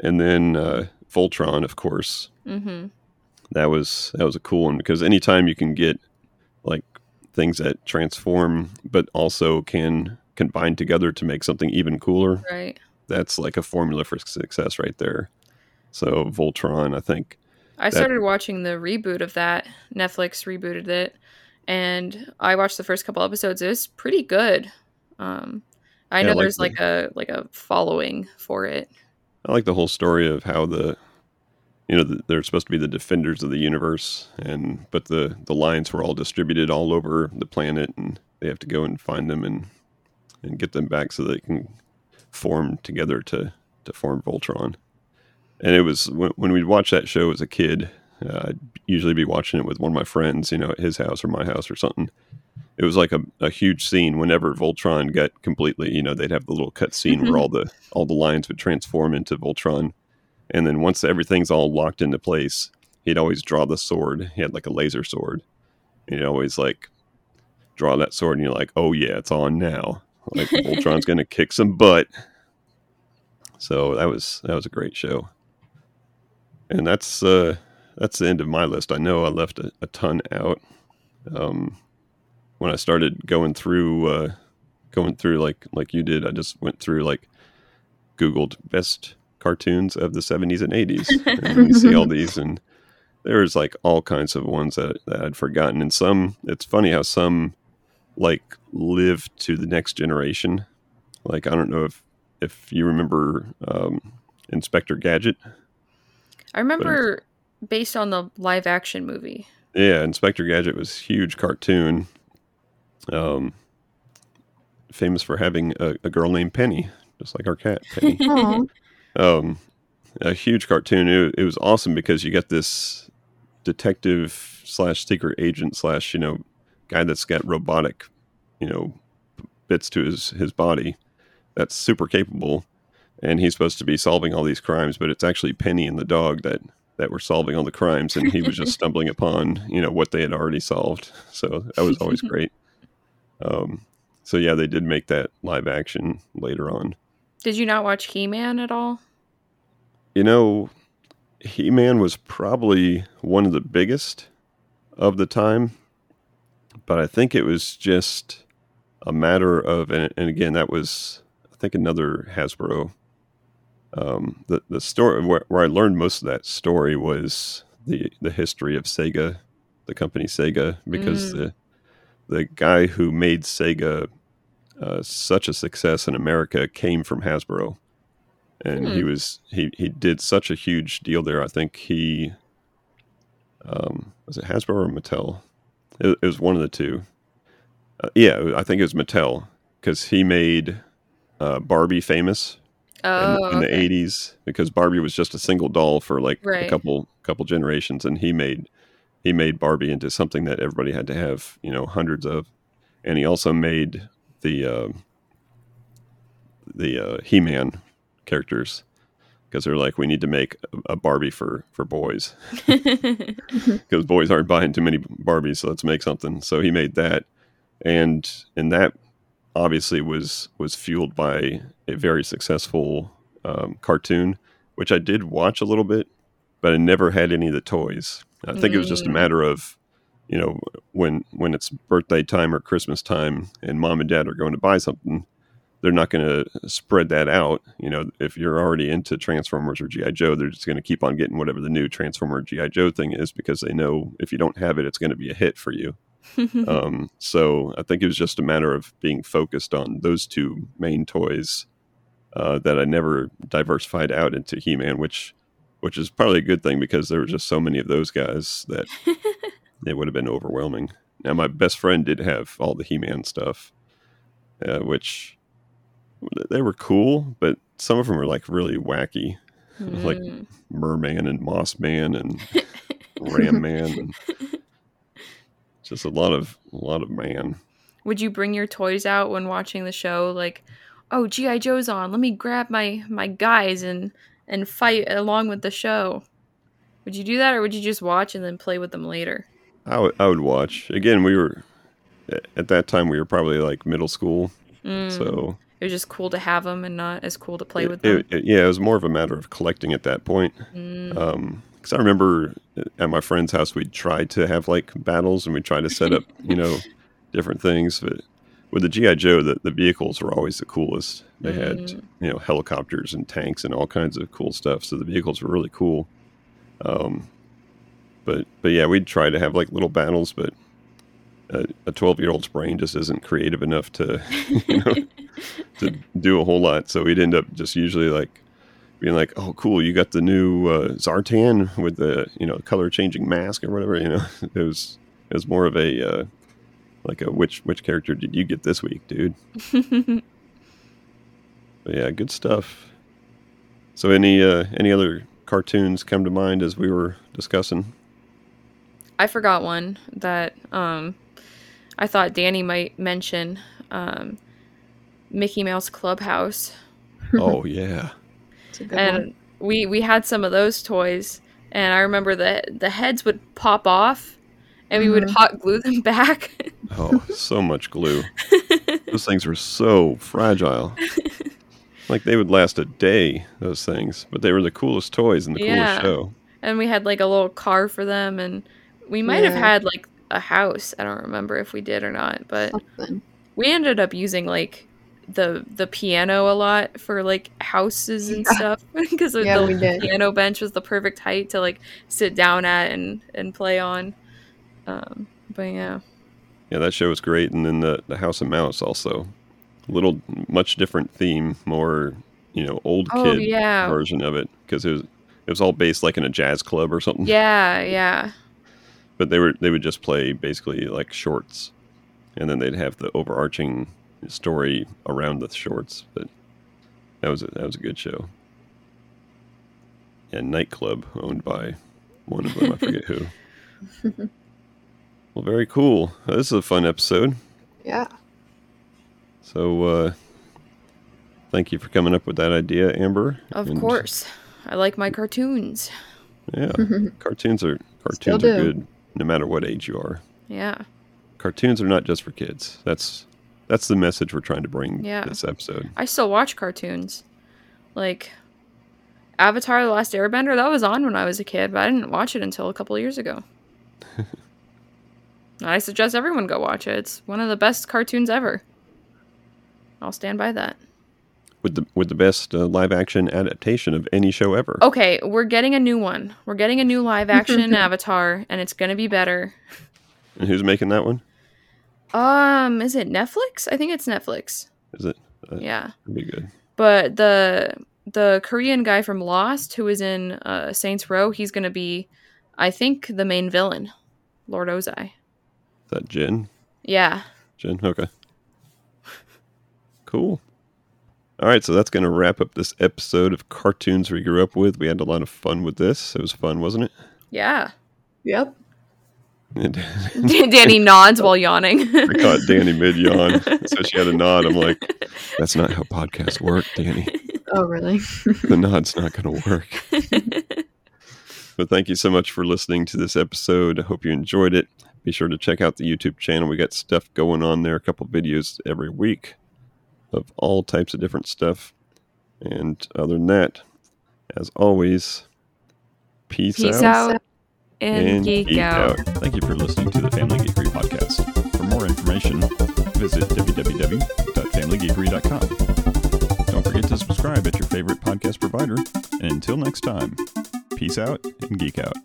And then uh, Voltron, of course, hmm that was that was a cool one because anytime you can get like things that transform but also can combine together to make something even cooler, Right. that's like a formula for success right there. So Voltron, I think I That- started watching the reboot of that. Netflix rebooted it, and I watched the first couple episodes. It was pretty good. Um, I Yeah, know I like there's the- like a like a following for it. I like the whole story of how the you know they're supposed to be the defenders of the universe and but the the lions were all distributed all over the planet and they have to go and find them and and get them back so they can form together to to form Voltron. And it was when, when we'd watch that show as a kid, uh, I'd usually be watching it with one of my friends, you know, at his house or my house or something. It was like a, a huge scene whenever Voltron got completely, you know, they'd have the little cut scene where all the all the lions would transform into Voltron. And then once everything's all locked into place, he'd always draw the sword. He had like a laser sword. And he'd always like draw that sword and you're like, oh yeah, it's on now. Like Voltron's gonna kick some butt. So that was that was a great show. And that's uh that's the end of my list. I know I left a, a ton out. Um when I started going through uh going through like like you did, I just went through like Googled best cartoons of the 70s and 80s. and you see all these, and there's like all kinds of ones that, that I'd forgotten. And some, it's funny how some like live to the next generation. Like, I don't know if, if you remember um, Inspector Gadget. I remember based on the live action movie. Yeah, Inspector Gadget was a huge cartoon. Um, famous for having a, a girl named Penny, just like our cat, Penny. Um, a huge cartoon. It, it was awesome because you get this detective slash secret agent slash you know guy that's got robotic, you know, bits to his his body. That's super capable, and he's supposed to be solving all these crimes. But it's actually Penny and the dog that that were solving all the crimes, and he was just stumbling upon you know what they had already solved. So that was always great. Um, so yeah, they did make that live action later on. Did you not watch He Man at all? You know, He Man was probably one of the biggest of the time, but I think it was just a matter of, and, and again, that was, I think, another Hasbro um, the the story where, where I learned most of that story was the the history of Sega, the company Sega, because Mm. the the guy who made Sega uh, such a success in America came from Hasbro, and he Hmm. was he he did such a huge deal there. I think he um, was it Hasbro or Mattel? It, it was one of the two. Uh, yeah, I think it was Mattel because he made uh, Barbie famous Oh, in, in the okay. 80s because Barbie was just a single doll for like Right. a couple couple generations and he made he made Barbie into something that everybody had to have, you know, hundreds of. And he also made the uh, the uh, He-Man characters because they're like we need to make a, Barbie for for boys because boys aren't buying too many Barbies, so let's make something. So he made that, and and that obviously was was fueled by a very successful um, cartoon, which I did watch a little bit, but I never had any of the toys. I think it was just a Mm. matter of, you know, when when it's birthday time or Christmas time, and mom and dad are going to buy something. They're not going to spread that out. You know, if you're already into Transformers or GI Joe, they're just going to keep on getting whatever the new Transformer or GI Joe thing is because they know if you don't have it, it's going to be a hit for you. Um, so I think it was just a matter of being focused on those two main toys uh, that I never diversified out into He-Man, which which is probably a good thing because there were just so many of those guys that it would have been overwhelming. Now my best friend did have all the He-Man stuff, uh, which they were cool, but some of them were like really wacky, like Mm. Merman and Moss Man and Ram Man, and just a lot of a lot of man. Would you bring your toys out when watching the show? Like, oh, GI Joe's on. Let me grab my my guys and and fight along with the show. Would you do that, or would you just watch and then play with them later? I would I would watch again. We were at that time we were probably like middle school, Mm. so it was just cool to have them and not as cool to play it- with them. it- it- yeah, it was more of a matter of collecting at that point. Mm. Because I remember at my friend's house we'd try to have like battles and we'd try to set up you know different things, but with the GI Joe, the, the vehicles were always the coolest. They had Mm. you know helicopters and tanks and all kinds of cool stuff. So the vehicles were really cool. Um, but but yeah, we'd try to have like little battles, but a twelve year old's brain just isn't creative enough to you know to do a whole lot. So we'd end up just usually like being like, "Oh, cool, you got the new uh, Zartan with the you know color changing mask or whatever." You know, it was it was more of a uh, like a which which character did you get this week, dude? But yeah, good stuff. So any uh, any other cartoons come to mind as we were discussing? I forgot one that um, I thought Danny might mention. Um, Mickey Mouse Clubhouse. oh yeah, It's a good and one. we we had some of those toys and i remember that the heads would pop off and we would Mhm. hot glue them back oh so much glue. Those things were so fragile. Like they would last a day, those things, but they were the coolest toys in the Yeah. coolest show. and we had like a little car for them and we might have had like a house i don't remember if we did or not but Something. we ended up using like the the piano a lot for like houses and Yeah. stuff because Yeah, the we did. piano bench was the perfect height to like sit down at and and play on um but yeah Yeah, that show was great, and then the the House of Mouse also, A little much different theme, more you know old Oh, kid yeah. version of it because it was it was all based like in a jazz club or something. yeah yeah but they were they would just play basically like shorts, and then they'd have the overarching story around the shorts. But that was a, that was a good show. And nightclub owned by one of them, I forget who. Well, very cool. Uh, This is a fun episode. Yeah. So, uh, thank you for coming up with that idea, Amber. Of And, course. I like my cartoons. Yeah, cartoons are cartoons are do. good no matter what age you are. Yeah. Cartoons are not just for kids. That's that's the message we're trying to bring Yeah. this episode. I still watch cartoons. Like Avatar The Last Airbender, that was on when I was a kid, but I didn't watch it until a couple years ago. I suggest everyone go watch it. It's one of the best cartoons ever. I'll stand by that. With the with the best uh, live action adaptation of any show ever. Okay, we're getting a new one. We're getting a new live action Avatar, and it's gonna be better. And who's making that one? Um, is it Netflix? I think it's Netflix. Is it? Uh, Yeah, be good. but the the Korean guy from Lost, who is in uh, Saints Row, he's gonna be, I think, the main villain, Lord Ozai. Is that Jin. Yeah. Jin. Okay. Cool. All right, so that's going to wrap up this episode of Cartoons We Grew Up With. We had a lot of fun with this. It was fun, wasn't it? Yeah. Yep. Danny nods while yawning. I caught Danny mid yawn, so she had a nod. I'm like, that's not how podcasts work, Danny. Oh, really? The nod's not going to work. But thank you so much for listening to this episode. I hope you enjoyed it. Be sure to check out the YouTube channel. We got stuff going on there, a couple videos every week of all types of different stuff. And other than that, as always, peace, Peace out, out and, geek, out. Thank you for listening to the Family Geekery podcast. For more information, visit www.familygeekery.com. Don't forget to subscribe at your favorite podcast provider. And until next time, peace out and geek out.